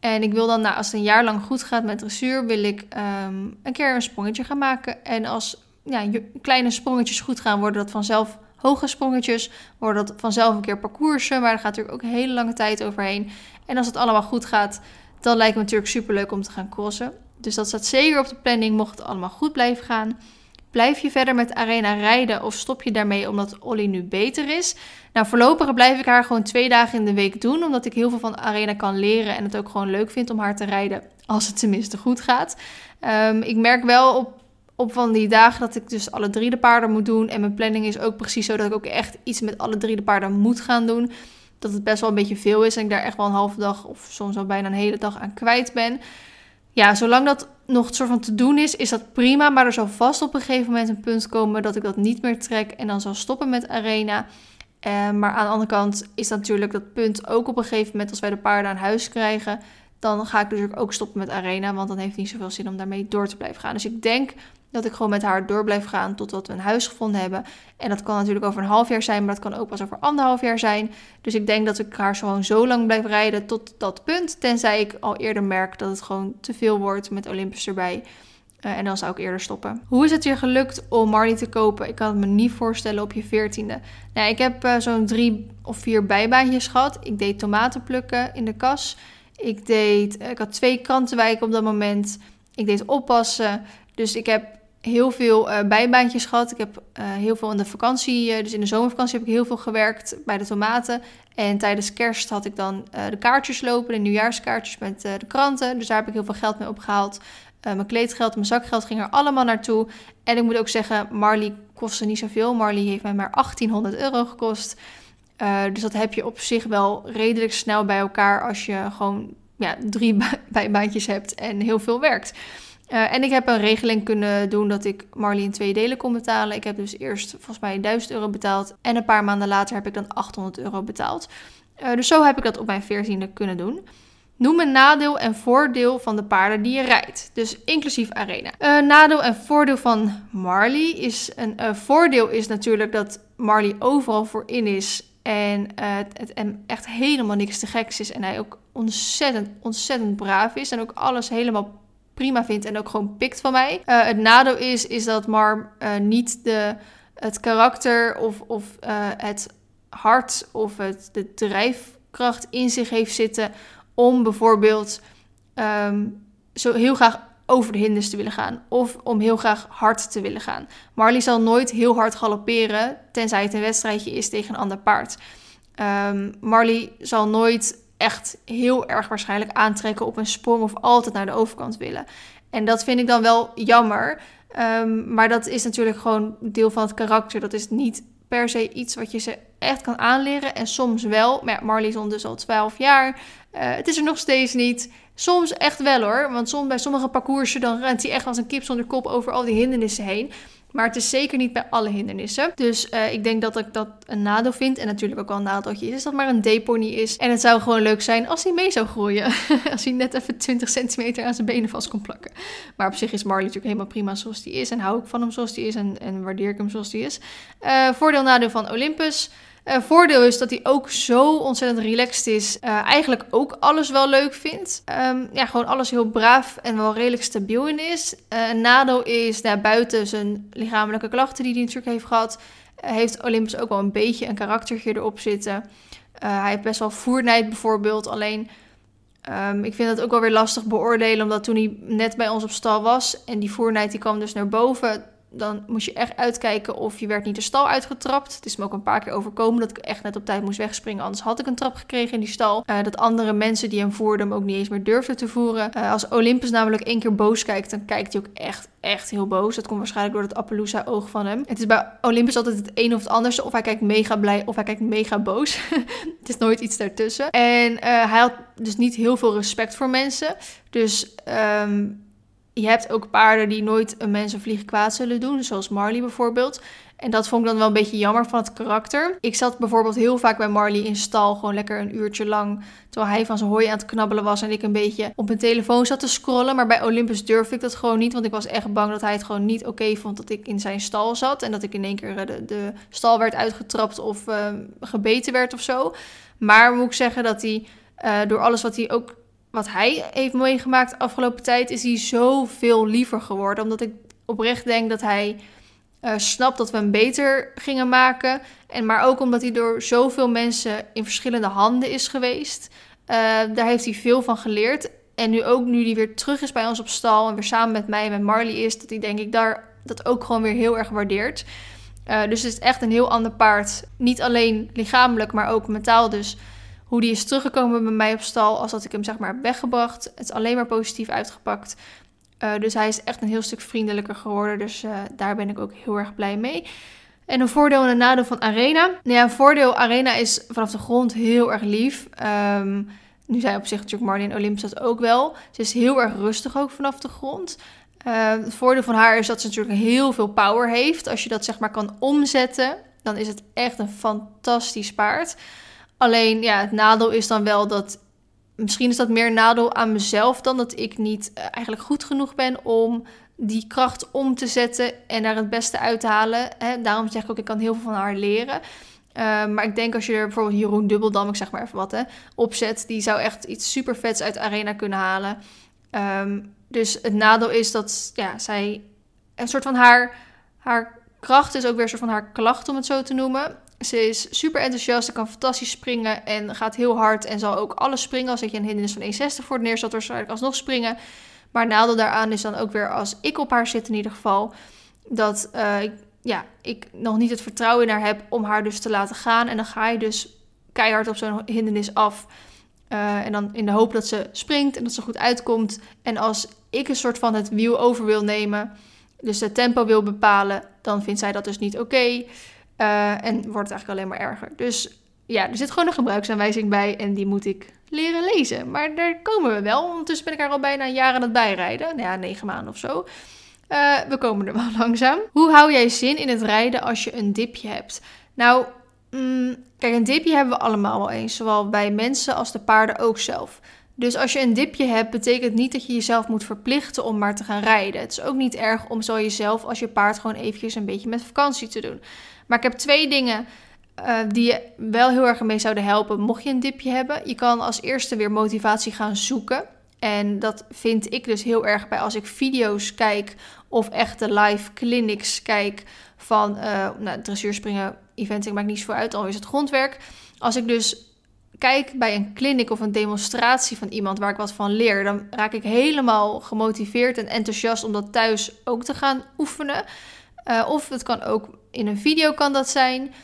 En ik wil dan, nou, als het een jaar lang goed gaat met dressuur, wil ik um, een keer een sprongetje gaan maken. En als ja, kleine sprongetjes goed gaan, worden dat vanzelf hoge sprongetjes. Worden dat vanzelf een keer parcoursen, maar daar gaat natuurlijk ook een hele lange tijd overheen. En als het allemaal goed gaat, dan lijkt het natuurlijk super leuk om te gaan crossen. Dus dat staat zeker op de planning, mocht het allemaal goed blijven gaan. Blijf je verder met Arena rijden of stop je daarmee omdat Olly nu beter is? Nou, voorlopig blijf ik haar gewoon twee dagen in de week doen, omdat ik heel veel van Arena kan leren en het ook gewoon leuk vind om haar te rijden, als het tenminste goed gaat. Um, ik merk wel op, op van die dagen dat ik dus alle drie de paarden moet doen en mijn planning is ook precies zo dat ik ook echt iets met alle drie de paarden moet gaan doen. Dat het best wel een beetje veel is en ik daar echt wel een halve dag of soms wel bijna een hele dag aan kwijt ben ja, zolang dat nog soort van te doen is, is dat prima. Maar er zal vast op een gegeven moment een punt komen dat ik dat niet meer trek en dan zal stoppen met arena. Uh, maar aan de andere kant is natuurlijk dat punt ook op een gegeven moment als wij de paarden aan huis krijgen. Dan ga ik natuurlijk ook stoppen met arena, want dan heeft niet zoveel zin om daarmee door te blijven gaan. Dus ik denk dat ik gewoon met haar door blijf gaan totdat we een huis gevonden hebben. En dat kan natuurlijk over een half jaar zijn, maar dat kan ook pas over anderhalf jaar zijn. Dus ik denk dat ik haar gewoon zo lang blijf rijden tot dat punt. Tenzij ik al eerder merk dat het gewoon te veel wordt met Olympus erbij. Uh, en dan zou ik eerder stoppen. Hoe is het je gelukt om Marley te kopen? Ik kan het me niet voorstellen op je veertiende. Nou, ik heb uh, zo'n drie of vier bijbaantjes gehad. Ik deed tomaten plukken in de kas. Ik, deed, uh, ik had twee krantenwijken op dat moment. Ik deed oppassen. Dus ik heb heel veel uh, bijbaantjes gehad. Ik heb uh, heel veel in de vakantie, uh, dus in de zomervakantie heb ik heel veel gewerkt bij de tomaten. En tijdens kerst had ik dan de kaartjes lopen, de nieuwjaarskaartjes met de kranten. Dus daar heb ik heel veel geld mee opgehaald. mijn kleedgeld, mijn zakgeld ging er allemaal naartoe. En ik moet ook zeggen, Marley kostte niet zoveel. Marley heeft mij maar 1800 euro gekost. dus dat heb je op zich wel redelijk snel bij elkaar als je gewoon ja, drie bijbaantjes hebt en heel veel werkt. Uh, en ik heb een regeling kunnen doen dat ik Marley in twee delen kon betalen. Ik heb dus eerst volgens mij 1000 euro betaald. En een paar maanden later heb ik dan 800 euro betaald. Uh, dus zo heb ik dat op mijn veertiende kunnen doen. Noem een nadeel en voordeel van de paarden die je rijdt. Dus inclusief arena. Uh, nadeel en voordeel van Marley is... Een voordeel is natuurlijk dat Marley overal voor in is. En het echt helemaal niks te geks is. En hij ook ontzettend, ontzettend braaf is. En ook alles helemaal prima vindt en ook gewoon pikt van mij. Uh, het nadeel is, is dat Mar uh, niet de, het karakter of, of uh, het hart of het, de drijfkracht in zich heeft zitten om bijvoorbeeld um, zo heel graag over de hinders te willen gaan of om heel graag hard te willen gaan. Marley zal nooit heel hard galopperen tenzij het een wedstrijdje is tegen een ander paard. Um, Marley zal nooit echt heel erg waarschijnlijk aantrekken op een sprong of altijd naar de overkant willen. En dat vind ik dan wel jammer. Um, maar dat is natuurlijk gewoon deel van het karakter. Dat is niet per se iets wat je ze echt kan aanleren. En soms wel. Maar Marley is ondertussen al 12 jaar. Uh, het is er nog steeds niet. Soms echt wel hoor. Want soms, bij sommige parcoursen dan rent hij echt als een kip zonder kop over al die hindernissen heen. Maar het is zeker niet bij alle hindernissen. Dus uh, ik denk dat ik dat een nadeel vind. En natuurlijk ook wel een nadeltje is, dat maar een D-pony is. En het zou gewoon leuk zijn als hij mee zou groeien. als hij net even 20 centimeter aan zijn benen vast kon plakken. Maar op zich is Marley natuurlijk helemaal prima zoals hij is. En hou ik van hem zoals hij is. En, en waardeer ik hem zoals hij is. Uh, voordeel nadeel van Olympus. Uh, voordeel is dat hij ook zo ontzettend relaxed is. Uh, eigenlijk ook alles wel leuk vindt. Um, ja, gewoon alles heel braaf en wel redelijk stabiel in is. Uh, een nadeel is, nou, buiten zijn lichamelijke klachten die hij natuurlijk heeft gehad, heeft Olympus ook wel een beetje een karaktertje erop zitten. hij heeft best wel voernijd bijvoorbeeld. Alleen, um, ik vind het ook wel weer lastig beoordelen, omdat toen hij net bij ons op stal was en die voernijd die kwam dus naar boven dan moest je echt uitkijken of je werd niet de stal uitgetrapt. Het is me ook een paar keer overkomen dat ik echt net op tijd moest wegspringen. Anders had ik een trap gekregen in die stal. Uh, dat andere mensen die hem voerden hem ook niet eens meer durfden te voeren. Uh, als Olympus namelijk één keer boos kijkt, dan kijkt hij ook echt, echt heel boos. Dat komt waarschijnlijk door het Appaloosa-oog van hem. Het is bij Olympus altijd het een of het andere. Of hij kijkt mega blij of hij kijkt mega boos. het is nooit iets daartussen. En uh, hij had dus niet heel veel respect voor mensen. Dus... Um, je hebt ook paarden die nooit een mens of vlieg kwaad zullen doen, zoals Marley bijvoorbeeld. En dat vond ik dan wel een beetje jammer van het karakter. Ik zat bijvoorbeeld heel vaak bij Marley in stal, gewoon lekker een uurtje lang, terwijl hij van zijn hooi aan het knabbelen was en ik een beetje op mijn telefoon zat te scrollen. Maar bij Olympus durfde ik dat gewoon niet, want ik was echt bang dat hij het gewoon niet oké vond dat ik in zijn stal zat en dat ik in één keer de, de stal werd uitgetrapt of uh, gebeten werd of zo. Maar moet ik zeggen dat hij uh, door alles wat hij ook wat hij heeft meegemaakt de afgelopen tijd, is hij zoveel liever geworden. Omdat ik oprecht denk dat hij uh, snapt dat we hem beter gingen maken. En maar ook omdat hij door zoveel mensen in verschillende handen is geweest. Uh, daar heeft hij veel van geleerd. En nu ook, nu hij weer terug is bij ons op stal en weer samen met mij en met Marley is, dat hij denk ik daar dat ook gewoon weer heel erg waardeert. Uh, dus het is echt een heel ander paard. Niet alleen lichamelijk, maar ook mentaal dus hoe die is teruggekomen bij mij op stal als dat ik hem zeg maar weggebracht. Het is alleen maar positief uitgepakt. Uh, dus hij is echt een heel stuk vriendelijker geworden. Dus uh, daar ben ik ook heel erg blij mee. En een voordeel en een nadeel van Arena. Nou ja, een voordeel, Arena is vanaf de grond heel erg lief. Um, nu zijn op zich natuurlijk Marlin Olympus dat ook wel. Ze is heel erg rustig ook vanaf de grond. Uh, het voordeel van haar is dat ze natuurlijk heel veel power heeft. Als je dat zeg maar kan omzetten, dan is het echt een fantastisch paard. Alleen ja, het nadeel is dan wel dat. Misschien is dat meer nadeel aan mezelf dan dat ik niet uh, eigenlijk goed genoeg ben om die kracht om te zetten en daar het beste uit te halen. Hè? Daarom zeg ik ook, ik kan heel veel van haar leren. Uh, maar ik denk als je er bijvoorbeeld Jeroen Dubbeldam, ik zeg maar even wat, hè, opzet, die zou echt iets super vets uit arena kunnen halen. Um, dus het nadeel is dat ja, zij een soort van haar, haar kracht is ook weer een soort van haar klacht, om het zo te noemen. Ze is super enthousiast, ze kan fantastisch springen en gaat heel hard en zal ook alles springen. Als je een hindernis van 1,60 voor neer zat, waarschijnlijk alsnog springen. Maar nadeel daaraan is dan ook weer als ik op haar zit in ieder geval, dat uh, ja, ik nog niet het vertrouwen in haar heb om haar dus te laten gaan. En dan ga je dus keihard op zo'n hindernis af. Uh, en dan in de hoop dat ze springt en dat ze goed uitkomt. En als ik een soort van het wiel over wil nemen, dus het tempo wil bepalen, dan vindt zij dat dus niet oké. Uh, en wordt het eigenlijk alleen maar erger. Dus ja, er zit gewoon een gebruiksaanwijzing bij en die moet ik leren lezen. Maar daar komen we wel. Ondertussen ben ik er al bijna een jaar aan het bijrijden. Nou ja, negen maanden of zo. Uh, we komen er wel langzaam. Hoe hou jij zin in het rijden als je een dipje hebt? Nou, mm, kijk, een dipje hebben we allemaal wel eens. Zowel bij mensen als de paarden ook zelf. Dus als je een dipje hebt, betekent niet dat je jezelf moet verplichten om maar te gaan rijden. Het is ook niet erg om zo jezelf als je paard gewoon eventjes een beetje met vakantie te doen. Maar ik heb twee dingen uh, die je wel heel erg mee zouden helpen mocht je een dipje hebben. Je kan als eerste weer motivatie gaan zoeken. En dat vind ik dus heel erg bij als ik video's kijk of echte live clinics kijk van uh, nou, dressuurspringen, eventing maakt niet zo uit, al is het grondwerk. Als ik dus kijk bij een clinic of een demonstratie van iemand waar ik wat van leer, dan raak ik helemaal gemotiveerd en enthousiast om dat thuis ook te gaan oefenen. Uh, of het kan ook in een video kan dat zijn,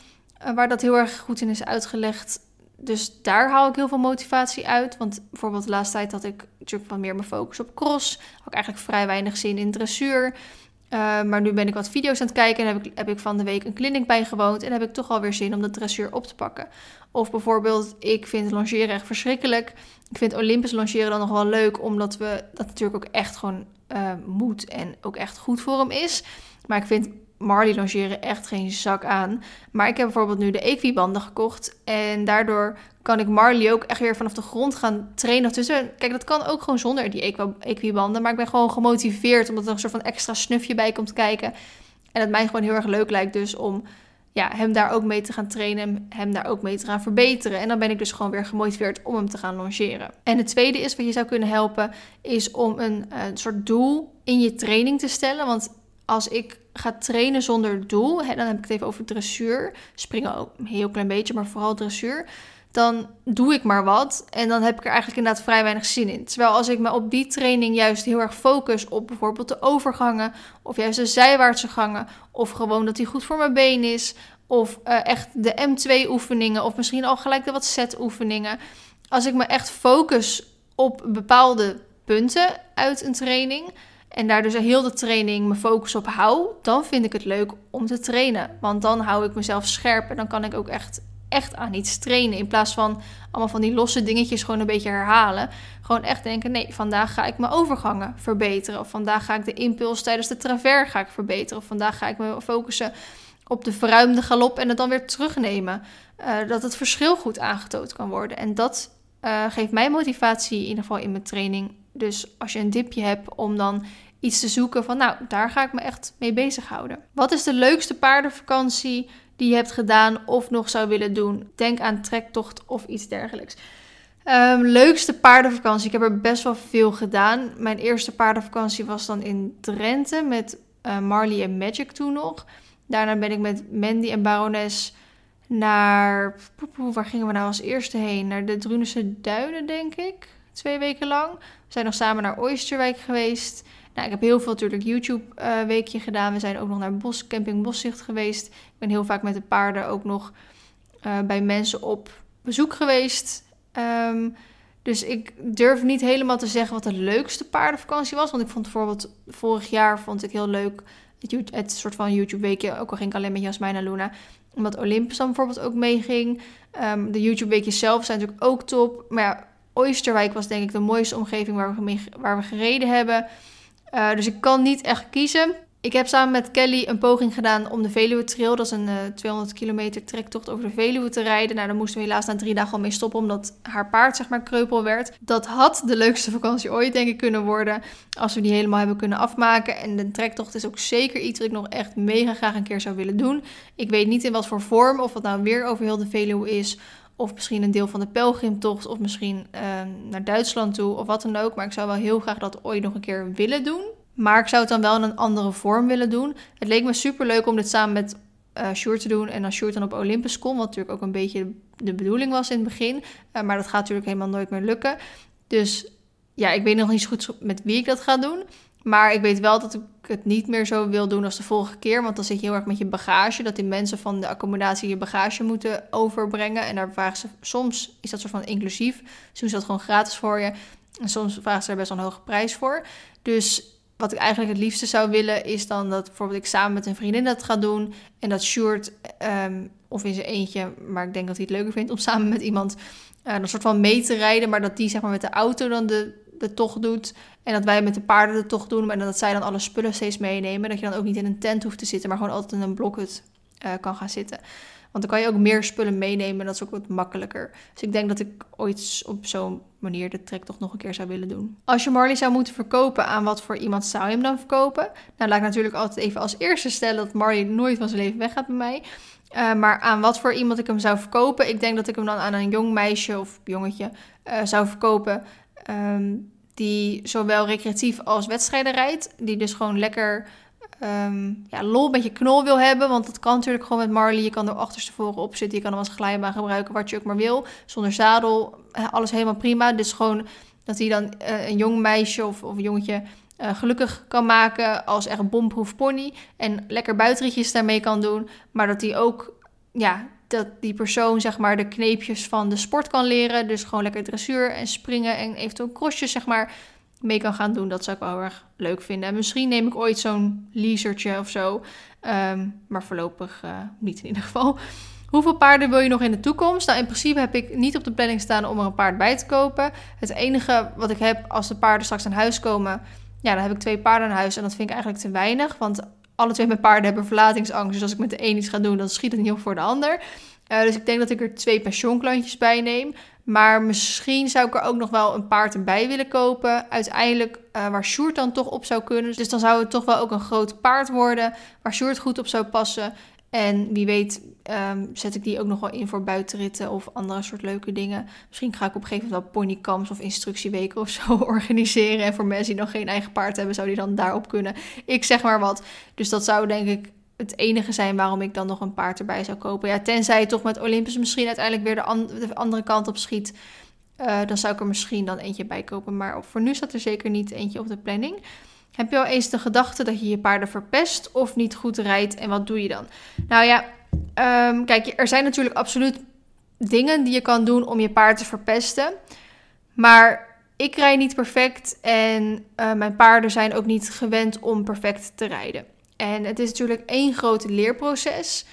uh, waar dat heel erg goed in is uitgelegd. Dus daar haal ik heel veel motivatie uit. Want bijvoorbeeld de laatste tijd had ik natuurlijk wat meer mijn focus op cross. Had ik eigenlijk vrij weinig zin in dressuur. Uh, maar nu ben ik wat video's aan het kijken en heb ik, heb ik van de week een clinic bijgewoond. En heb ik toch alweer zin om de dressuur op te pakken. Of bijvoorbeeld, ik vind longeren echt verschrikkelijk. Ik vind Olympus longeren dan nog wel leuk, omdat we dat natuurlijk ook echt gewoon uh, moet en ook echt goed voor hem is. Maar ik vind Marley longeren echt geen zak aan. Maar ik heb bijvoorbeeld nu de equibanden gekocht. En daardoor kan ik Marley ook echt weer vanaf de grond gaan trainen. Tussen, kijk, dat kan ook gewoon zonder die equibanden. Maar ik ben gewoon gemotiveerd omdat er een soort van extra snufje bij komt kijken. En het mij gewoon heel erg leuk lijkt dus om ja, hem daar ook mee te gaan trainen, hem daar ook mee te gaan verbeteren. En dan ben ik dus gewoon weer gemotiveerd om hem te gaan longeren. En het tweede is wat je zou kunnen helpen, is om een, een soort doel in je training te stellen. Want als ik ga trainen zonder doel, hè, dan heb ik het even over dressuur. Springen ook een heel klein beetje, maar vooral dressuur. Dan doe ik maar wat en dan heb ik er eigenlijk inderdaad vrij weinig zin in. Terwijl als ik me op die training juist heel erg focus op bijvoorbeeld de overgangen, of juist de zijwaartse gangen, of gewoon dat die goed voor mijn been is, of uh, echt de M2 oefeningen, of misschien al gelijk de wat set oefeningen. Als ik me echt focus op bepaalde punten uit een training, en daar dus heel de training mijn focus op hou, dan vind ik het leuk om te trainen. Want dan hou ik mezelf scherp en dan kan ik ook echt, echt aan iets trainen. In plaats van allemaal van die losse dingetjes gewoon een beetje herhalen. Gewoon echt denken, nee, vandaag ga ik mijn overgangen verbeteren. Of vandaag ga ik de impuls tijdens de travers ga ik verbeteren. Of vandaag ga ik me focussen op de verruimde galop en het dan weer terugnemen. Uh, dat het verschil goed aangetoond kan worden. En dat uh, geeft mij motivatie in ieder geval in mijn training. Dus als je een dipje hebt om dan iets te zoeken van, nou, daar ga ik me echt mee bezighouden. Wat is de leukste paardenvakantie die je hebt gedaan of nog zou willen doen? Denk aan trektocht of iets dergelijks. Um, leukste paardenvakantie. Ik heb er best wel veel gedaan. Mijn eerste paardenvakantie was dan in Drenthe met uh, Marley en Magic toen nog. Daarna ben ik met Mandy en Barones naar. Waar gingen we nou als eerste heen? Naar de Drunense Duinen, denk ik. Twee weken lang. Zijn nog samen naar Oysterwijk geweest. Nou, ik heb heel veel natuurlijk YouTube-weekje uh, gedaan. We zijn ook nog naar Bos, Camping Boszicht geweest. Ik ben heel vaak met de paarden ook nog uh, bij mensen op bezoek geweest. Um, dus ik durf niet helemaal te zeggen wat de leukste paardenvakantie was. Want ik vond bijvoorbeeld vorig jaar vond ik heel leuk het, het soort van YouTube-weekje. Ook al ging ik alleen met Jasmijn en Luna. Omdat Olympus dan bijvoorbeeld ook meeging. Um, de YouTube-weekjes zelf zijn natuurlijk ook top. Maar ja, Oosterwijk was denk ik de mooiste omgeving waar we, waar we gereden hebben. Uh, dus ik kan niet echt kiezen. Ik heb samen met Kelly een poging gedaan om de Veluwe Trail, dat is een uh, 200 kilometer trektocht over de Veluwe te rijden. Nou, daar moesten we helaas na drie dagen al mee stoppen, omdat haar paard zeg maar kreupel werd. Dat had de leukste vakantie ooit denk ik kunnen worden, als we die helemaal hebben kunnen afmaken. En de trektocht is ook zeker iets wat ik nog echt mega graag een keer zou willen doen. Ik weet niet in wat voor vorm, of het nou weer over heel de Veluwe is, of misschien een deel van de pelgrimtocht, of misschien uh, naar Duitsland toe, of wat dan ook. Maar ik zou wel heel graag dat ooit nog een keer willen doen. Maar ik zou het dan wel in een andere vorm willen doen. Het leek me super leuk om dit samen met uh, te doen. En als Sjoerd dan op Olympus kon, wat natuurlijk ook een beetje de bedoeling was in het begin. Uh, maar dat gaat natuurlijk helemaal nooit meer lukken. Dus ja, ik weet nog niet zo goed met wie ik dat ga doen. Maar ik weet wel dat ik het niet meer zo wil doen als de vorige keer. Want dan zit je heel erg met je bagage. Dat die mensen van de accommodatie je bagage moeten overbrengen. En daar vragen ze soms, is dat soort van inclusief. Soms is dat gewoon gratis voor je. En soms vragen ze er best wel een hoge prijs voor. Dus wat ik eigenlijk het liefste zou willen, is dan dat bijvoorbeeld ik samen met een vriendin dat ga doen. En dat Sjoerd, um, of in zijn eentje, maar ik denk dat hij het leuker vindt om samen met iemand uh, een soort van mee te rijden. Maar dat die zeg maar met de auto dan de, de tocht doet. En dat wij met de paarden de tocht doen. Maar dat zij dan alle spullen steeds meenemen. Dat je dan ook niet in een tent hoeft te zitten, maar gewoon altijd in een blokhut uh, kan gaan zitten. Want dan kan je ook meer spullen meenemen. Dat is ook wat makkelijker. Dus ik denk dat ik ooit op zo'n manier de trek toch nog een keer zou willen doen. Als je Marley zou moeten verkopen, aan wat voor iemand zou je hem dan verkopen? Nou, laat ik natuurlijk altijd even als eerste stellen dat Marley nooit van zijn leven weggaat bij mij. Uh, maar aan wat voor iemand ik hem zou verkopen? Ik denk dat ik hem dan aan een jong meisje of jongetje uh, zou verkopen. Um, die zowel recreatief als wedstrijden rijdt. Die dus gewoon lekker um, ja, lol met je knol wil hebben. Want dat kan natuurlijk gewoon met Marley. Je kan er achterstevoren op zitten. Je kan hem als glijbaan gebruiken, wat je ook maar wil. Zonder zadel, alles helemaal prima. Dus gewoon dat hij dan uh, een jong meisje of, of een jongetje uh, gelukkig kan maken als echt bomproef pony. En lekker buitenritjes daarmee kan doen. Maar dat hij ook, ja, dat die persoon zeg maar de kneepjes van de sport kan leren. Dus gewoon lekker dressuur en springen en eventueel crossjes zeg maar mee kan gaan doen. Dat zou ik wel erg leuk vinden. En misschien neem ik ooit zo'n leasertje of zo. Um, maar voorlopig uh, niet in ieder geval. Hoeveel paarden wil je nog in de toekomst? Nou, in principe heb ik niet op de planning staan om er een paard bij te kopen. Het enige wat ik heb als de paarden straks aan huis komen, ja, dan heb ik twee paarden aan huis. En dat vind ik eigenlijk te weinig. Want alle twee mijn paarden hebben verlatingsangst. Dus als ik met de een iets ga doen, dan schiet het niet op voor de ander. Uh, dus ik denk dat ik er twee pensioenklantjes bij neem. Maar misschien zou ik er ook nog wel een paard erbij willen kopen. Uiteindelijk uh, waar Sjoerd dan toch op zou kunnen. Dus dan zou het toch wel ook een groot paard worden. Waar Sjoerd goed op zou passen. En wie weet um, zet ik die ook nog wel in voor buitenritten of andere soort leuke dingen. Misschien ga ik op een gegeven moment wel ponykamps of instructieweken of zo organiseren. En voor mensen die nog geen eigen paard hebben, zou die dan daarop kunnen. Ik zeg maar wat. Dus dat zou denk ik het enige zijn waarom ik dan nog een paard erbij zou kopen. Ja, tenzij je toch met Olympus misschien uiteindelijk weer de, de andere kant op schiet. Uh, dan zou ik er misschien dan eentje bij kopen. Maar voor nu staat er zeker niet eentje op de planning. Heb je al eens de gedachte dat je je paarden verpest of niet goed rijdt en wat doe je dan? Nou ja, um, kijk, er zijn natuurlijk absoluut dingen die je kan doen om je paard te verpesten. Maar ik rijd niet perfect en uh, mijn paarden zijn ook niet gewend om perfect te rijden. En het is natuurlijk één groot leerproces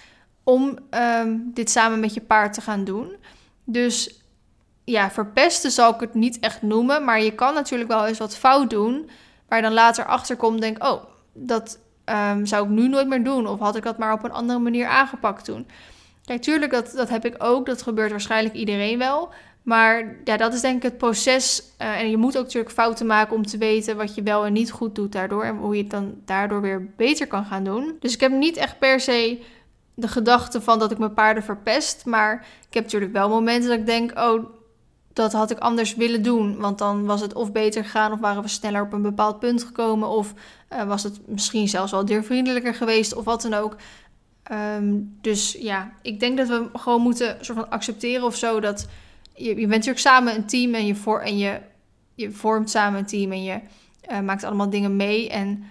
om um, dit samen met je paard te gaan doen. Dus ja, verpesten zal ik het niet echt noemen, maar je kan natuurlijk wel eens wat fout doen Waar je dan later achter komt, denk, oh, dat um, zou ik nu nooit meer doen. Of had ik dat maar op een andere manier aangepakt toen. Kijk, tuurlijk, dat, dat heb ik ook. Dat gebeurt waarschijnlijk iedereen wel. Maar ja, dat is denk ik het proces. Uh, en je moet ook natuurlijk fouten maken om te weten wat je wel en niet goed doet daardoor. En hoe je het dan daardoor weer beter kan gaan doen. Dus ik heb niet echt per se de gedachte van dat ik mijn paarden verpest. Maar ik heb natuurlijk wel momenten dat ik denk, oh, dat had ik anders willen doen. Want dan was het of beter gegaan, of waren we sneller op een bepaald punt gekomen, of uh, was het misschien zelfs wel diervriendelijker geweest, of wat dan ook. Um, dus ja, ik denk dat we gewoon moeten soort van accepteren of zo dat je, je bent natuurlijk samen een team en je, voor, en je, je vormt samen een team en je uh, maakt allemaal dingen mee. En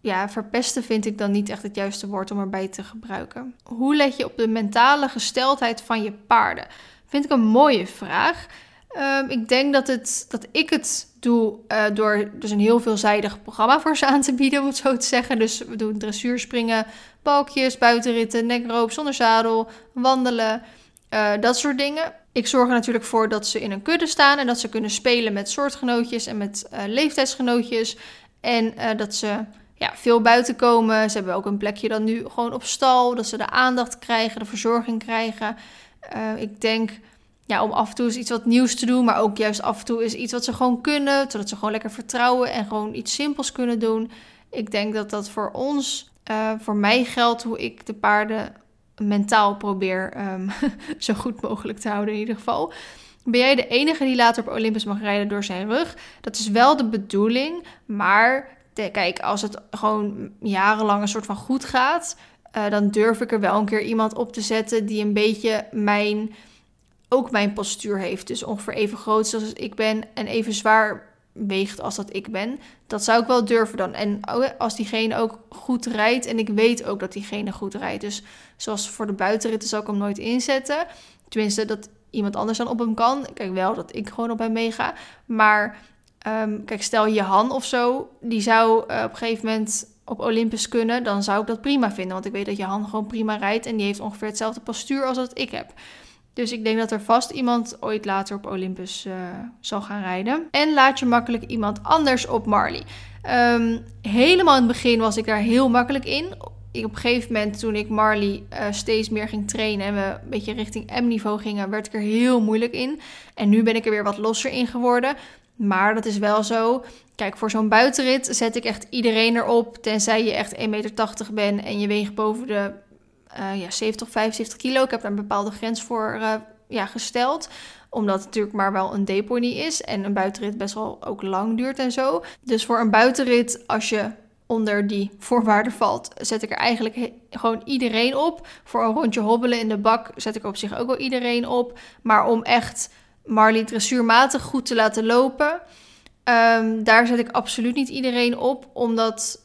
ja, verpesten vind ik dan niet echt het juiste woord om erbij te gebruiken. Hoe let je op de mentale gesteldheid van je paarden? Vind ik een mooie vraag. Um, ik denk dat, het, dat ik het doe uh, door dus een heel veelzijdig programma voor ze aan te bieden, om het zo te zeggen. Dus we doen dressuurspringen, balkjes, buitenritten, nekroop zonder zadel, wandelen, uh, dat soort dingen. Ik zorg er natuurlijk voor dat ze in een kudde staan en dat ze kunnen spelen met soortgenootjes en met uh, leeftijdsgenootjes. En dat ze ja, veel buiten komen. Ze hebben ook een plekje dan nu gewoon op stal, dat ze de aandacht krijgen, de verzorging krijgen. ik denk ja, om af en toe eens iets wat nieuws te doen, maar ook juist af en toe is iets wat ze gewoon kunnen, zodat ze gewoon lekker vertrouwen en gewoon iets simpels kunnen doen. Ik denk dat dat voor ons, uh, voor mij geldt hoe ik de paarden mentaal probeer um, zo goed mogelijk te houden in ieder geval. Ben jij de enige die later op Olympus mag rijden door zijn rug? Dat is wel de bedoeling, maar kijk, als het gewoon jarenlang een soort van goed gaat, uh, dan durf ik er wel een keer iemand op te zetten die een beetje mijn ook mijn postuur heeft. Dus ongeveer even groot zoals ik ben en even zwaar weegt als dat ik ben. Dat zou ik wel durven dan. En als diegene ook goed rijdt en ik weet ook dat diegene goed rijdt. Dus zoals voor de buitenritten zal ik hem nooit inzetten. Tenminste, dat iemand anders dan op hem kan. Kijk wel dat ik gewoon op hem meega. Maar um, kijk, stel Johan of zo, die zou uh, op een gegeven moment op Olympus kunnen. Dan zou ik dat prima vinden. Want ik weet dat Johan gewoon prima rijdt en die heeft ongeveer hetzelfde postuur als dat ik heb. Dus ik denk dat er vast iemand ooit later op Olympus uh, zal gaan rijden. En laat je makkelijk iemand anders op Marley. Um, helemaal in het begin was ik daar heel makkelijk in. Ik, op een gegeven moment, toen ik Marley uh, steeds meer ging trainen en we een beetje richting M-niveau gingen, werd ik er heel moeilijk in. En nu ben ik er weer wat losser in geworden. Maar dat is wel zo. Kijk, voor zo'n buitenrit zet ik echt iedereen erop. Tenzij je echt 1,80 meter bent en je weegt boven de uh, ja, 70, 75 kilo. Ik heb daar een bepaalde grens voor uh, ja, gesteld omdat het natuurlijk maar wel een deponie is en een buitenrit best wel ook lang duurt en zo. Dus voor een buitenrit, als je onder die voorwaarden valt, zet ik er eigenlijk gewoon iedereen op. Voor een rondje hobbelen in de bak zet ik op zich ook wel iedereen op. Maar om echt Marley dressuurmatig goed te laten lopen, um, daar zet ik absoluut niet iedereen op. Omdat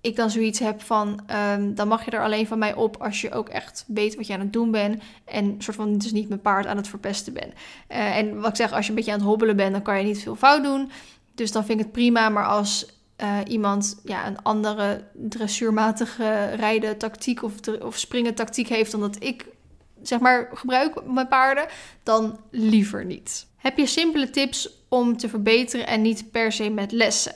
ik dan zoiets heb van, um, dan mag je er alleen van mij op als je ook echt weet wat je aan het doen bent. En soort van dus niet mijn paard aan het verpesten bent. Uh, en wat ik zeg, als je een beetje aan het hobbelen bent, dan kan je niet veel fout doen. Dus dan vind ik het prima. Maar als uh, iemand ja, een andere dressuurmatige rijden tactiek of, of springen tactiek heeft dan dat ik zeg maar gebruik mijn paarden, dan liever niet. Heb je simpele tips om te verbeteren en niet per se met lessen?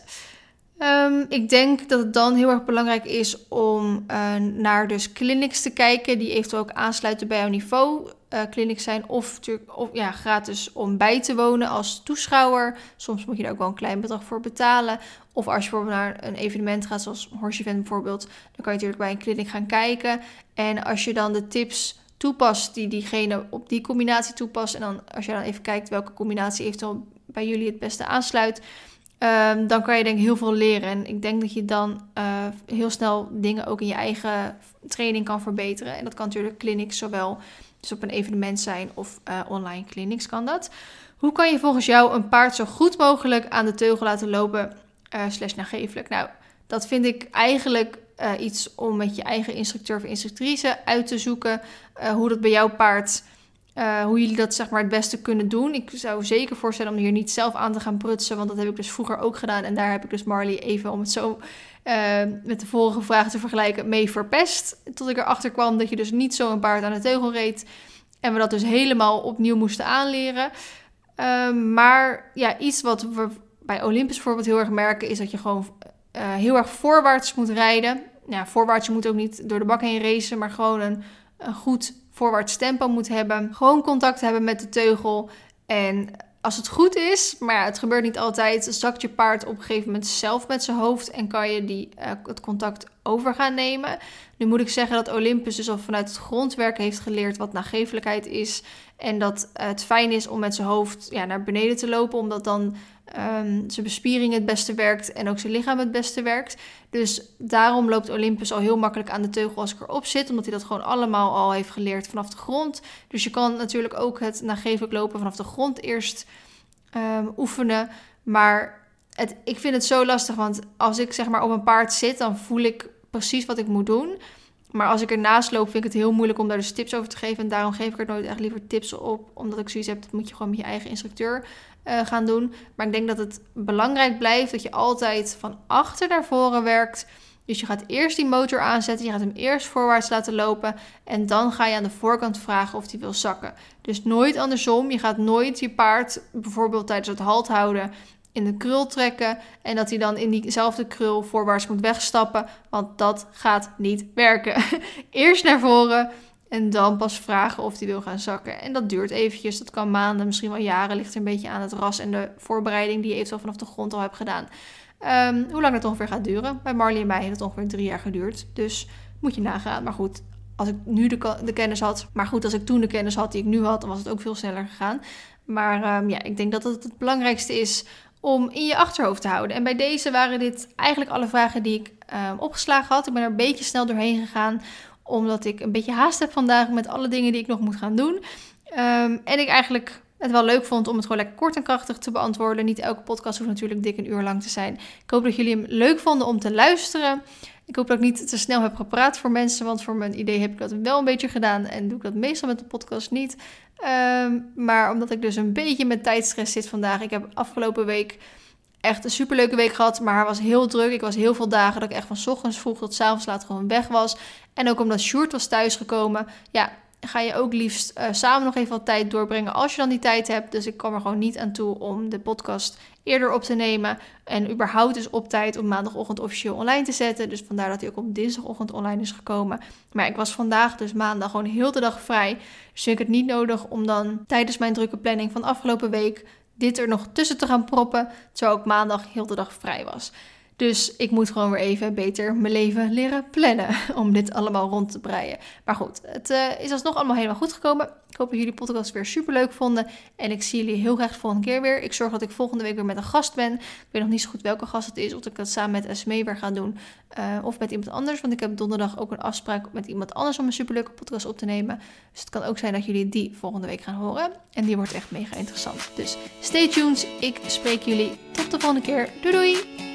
Ehm, ik denk dat het dan heel erg belangrijk is om uh, naar dus clinics te kijken die eventueel ook aansluiten bij jouw niveau. Uh, zijn of, of ja, gratis om bij te wonen als toeschouwer. Soms moet je er ook wel een klein bedrag voor betalen. Of als je bijvoorbeeld naar een evenement gaat, zoals Horse Event bijvoorbeeld, dan kan je natuurlijk bij een clinic gaan kijken. En als je dan de tips toepast die diegene op die combinatie toepast. En dan als je dan even kijkt welke combinatie eventueel bij jullie het beste aansluit Ehm, dan kan je denk ik heel veel leren. En ik denk dat je dan uh, heel snel dingen ook in je eigen training kan verbeteren. En dat kan natuurlijk clinics zowel dus op een evenement zijn of uh, online clinics kan dat. Hoe kan je volgens jou een paard zo goed mogelijk aan de teugel laten lopen uh, slash nagevelijk? Nou, dat vind ik eigenlijk iets om met je eigen instructeur of instructrice uit te zoeken. hoe dat bij jouw paard uh, hoe jullie dat zeg maar het beste kunnen doen. Ik zou zeker voorstellen om hier niet zelf aan te gaan prutsen, want dat heb ik dus vroeger ook gedaan. En daar heb ik dus Marley even, om het zo uh, met de vorige vraag te vergelijken, mee verpest. Tot ik erachter kwam dat je dus niet zo een paard aan de teugel reed. En we dat dus helemaal opnieuw moesten aanleren. Uh, maar ja, iets wat we bij Olympus bijvoorbeeld heel erg merken, is dat je gewoon uh, heel erg voorwaarts moet rijden. Ja, voorwaarts, je moet ook niet door de bak heen racen, maar gewoon een, een goed voorwaarts tempo moet hebben. Gewoon contact hebben met de teugel. En als het goed is, maar het gebeurt niet altijd, zakt je paard op een gegeven moment zelf met zijn hoofd en kan je die, uh, het contact over gaan nemen. Nu moet ik zeggen dat Olympus dus al vanuit het grondwerk heeft geleerd wat nagevelijkheid is. En dat het fijn is om met zijn hoofd ja, naar beneden te lopen, omdat dan um, zijn bespiering het beste werkt en ook zijn lichaam het beste werkt. Dus daarom loopt Olympus al heel makkelijk aan de teugel als ik erop zit, omdat hij dat gewoon allemaal al heeft geleerd vanaf de grond. Dus je kan natuurlijk ook het nagevelijk lopen vanaf de grond eerst um, oefenen. Maar het, ik vind het zo lastig, want als ik zeg maar op een paard zit, dan voel ik precies wat ik moet doen. Maar als ik ernaast loop, vind ik het heel moeilijk om daar dus tips over te geven. En daarom geef ik er nooit echt liever tips op. Omdat ik zoiets heb, dat moet je gewoon met je eigen instructeur uh, gaan doen. Maar ik denk dat het belangrijk blijft dat je altijd van achter naar voren werkt. Dus je gaat eerst die motor aanzetten, je gaat hem eerst voorwaarts laten lopen en dan ga je aan de voorkant vragen of hij wil zakken. Dus nooit andersom. Je gaat nooit je paard bijvoorbeeld tijdens het halt houden in de krul trekken en dat hij dan in diezelfde krul voorwaarts moet wegstappen, want dat gaat niet werken. Eerst naar voren en dan pas vragen of hij wil gaan zakken. En dat duurt eventjes, dat kan maanden, misschien wel jaren, ligt er een beetje aan het ras en de voorbereiding die je eventueel vanaf de grond al hebt gedaan. Um, hoe lang het ongeveer gaat duren. Bij Marley en mij heeft het ongeveer drie jaar geduurd, dus moet je nagaan. Maar goed, als ik nu de, kennis had. Maar goed, als ik toen de kennis had die ik nu had, dan was het ook veel sneller gegaan. Maar um, ja, ik denk dat het het belangrijkste is om in je achterhoofd te houden. En bij deze waren dit eigenlijk alle vragen die ik um, opgeslagen had. Ik ben er een beetje snel doorheen gegaan, omdat ik een beetje haast heb vandaag met alle dingen die ik nog moet gaan doen. Um, en ik eigenlijk het wel leuk vond om het gewoon lekker kort en krachtig te beantwoorden. Niet elke podcast hoeft natuurlijk dik een uur lang te zijn. Ik hoop dat jullie hem leuk vonden om te luisteren. Ik hoop dat ik niet te snel heb gepraat voor mensen, want voor mijn idee heb ik dat wel een beetje gedaan en doe ik dat meestal met de podcast niet. Um, maar omdat ik dus een beetje met tijdstress zit vandaag. Ik heb afgelopen week echt een superleuke week gehad, maar het was heel druk. Ik was heel veel dagen dat ik echt van ochtends vroeg tot avonds laat gewoon weg was. En ook omdat Sjoerd was thuisgekomen, ja, ga je ook liefst uh, samen nog even wat tijd doorbrengen als je dan die tijd hebt. Dus ik kwam er gewoon niet aan toe om de podcast eerder op te nemen. En überhaupt dus op tijd om maandagochtend officieel online te zetten. Dus vandaar dat hij ook op dinsdagochtend online is gekomen. Maar ik was vandaag dus maandag gewoon heel de dag vrij. Dus vind ik het niet nodig om dan tijdens mijn drukke planning van afgelopen week dit er nog tussen te gaan proppen. Terwijl ook maandag heel de dag vrij was. Dus ik moet gewoon weer even beter mijn leven leren plannen om dit allemaal rond te breien. Maar goed, het uh, is alsnog allemaal helemaal goed gekomen. Ik hoop dat jullie podcast weer super leuk vonden. En ik zie jullie heel graag de volgende keer weer. Ik zorg dat ik volgende week weer met een gast ben. Ik weet nog niet zo goed welke gast het is. Of ik dat samen met Esme weer ga doen. Uh, of met iemand anders. Want ik heb donderdag ook een afspraak met iemand anders om een superleuke podcast op te nemen. Dus het kan ook zijn dat jullie die volgende week gaan horen. En die wordt echt mega interessant. Dus stay tuned. Ik spreek jullie tot de volgende keer. Doei doei!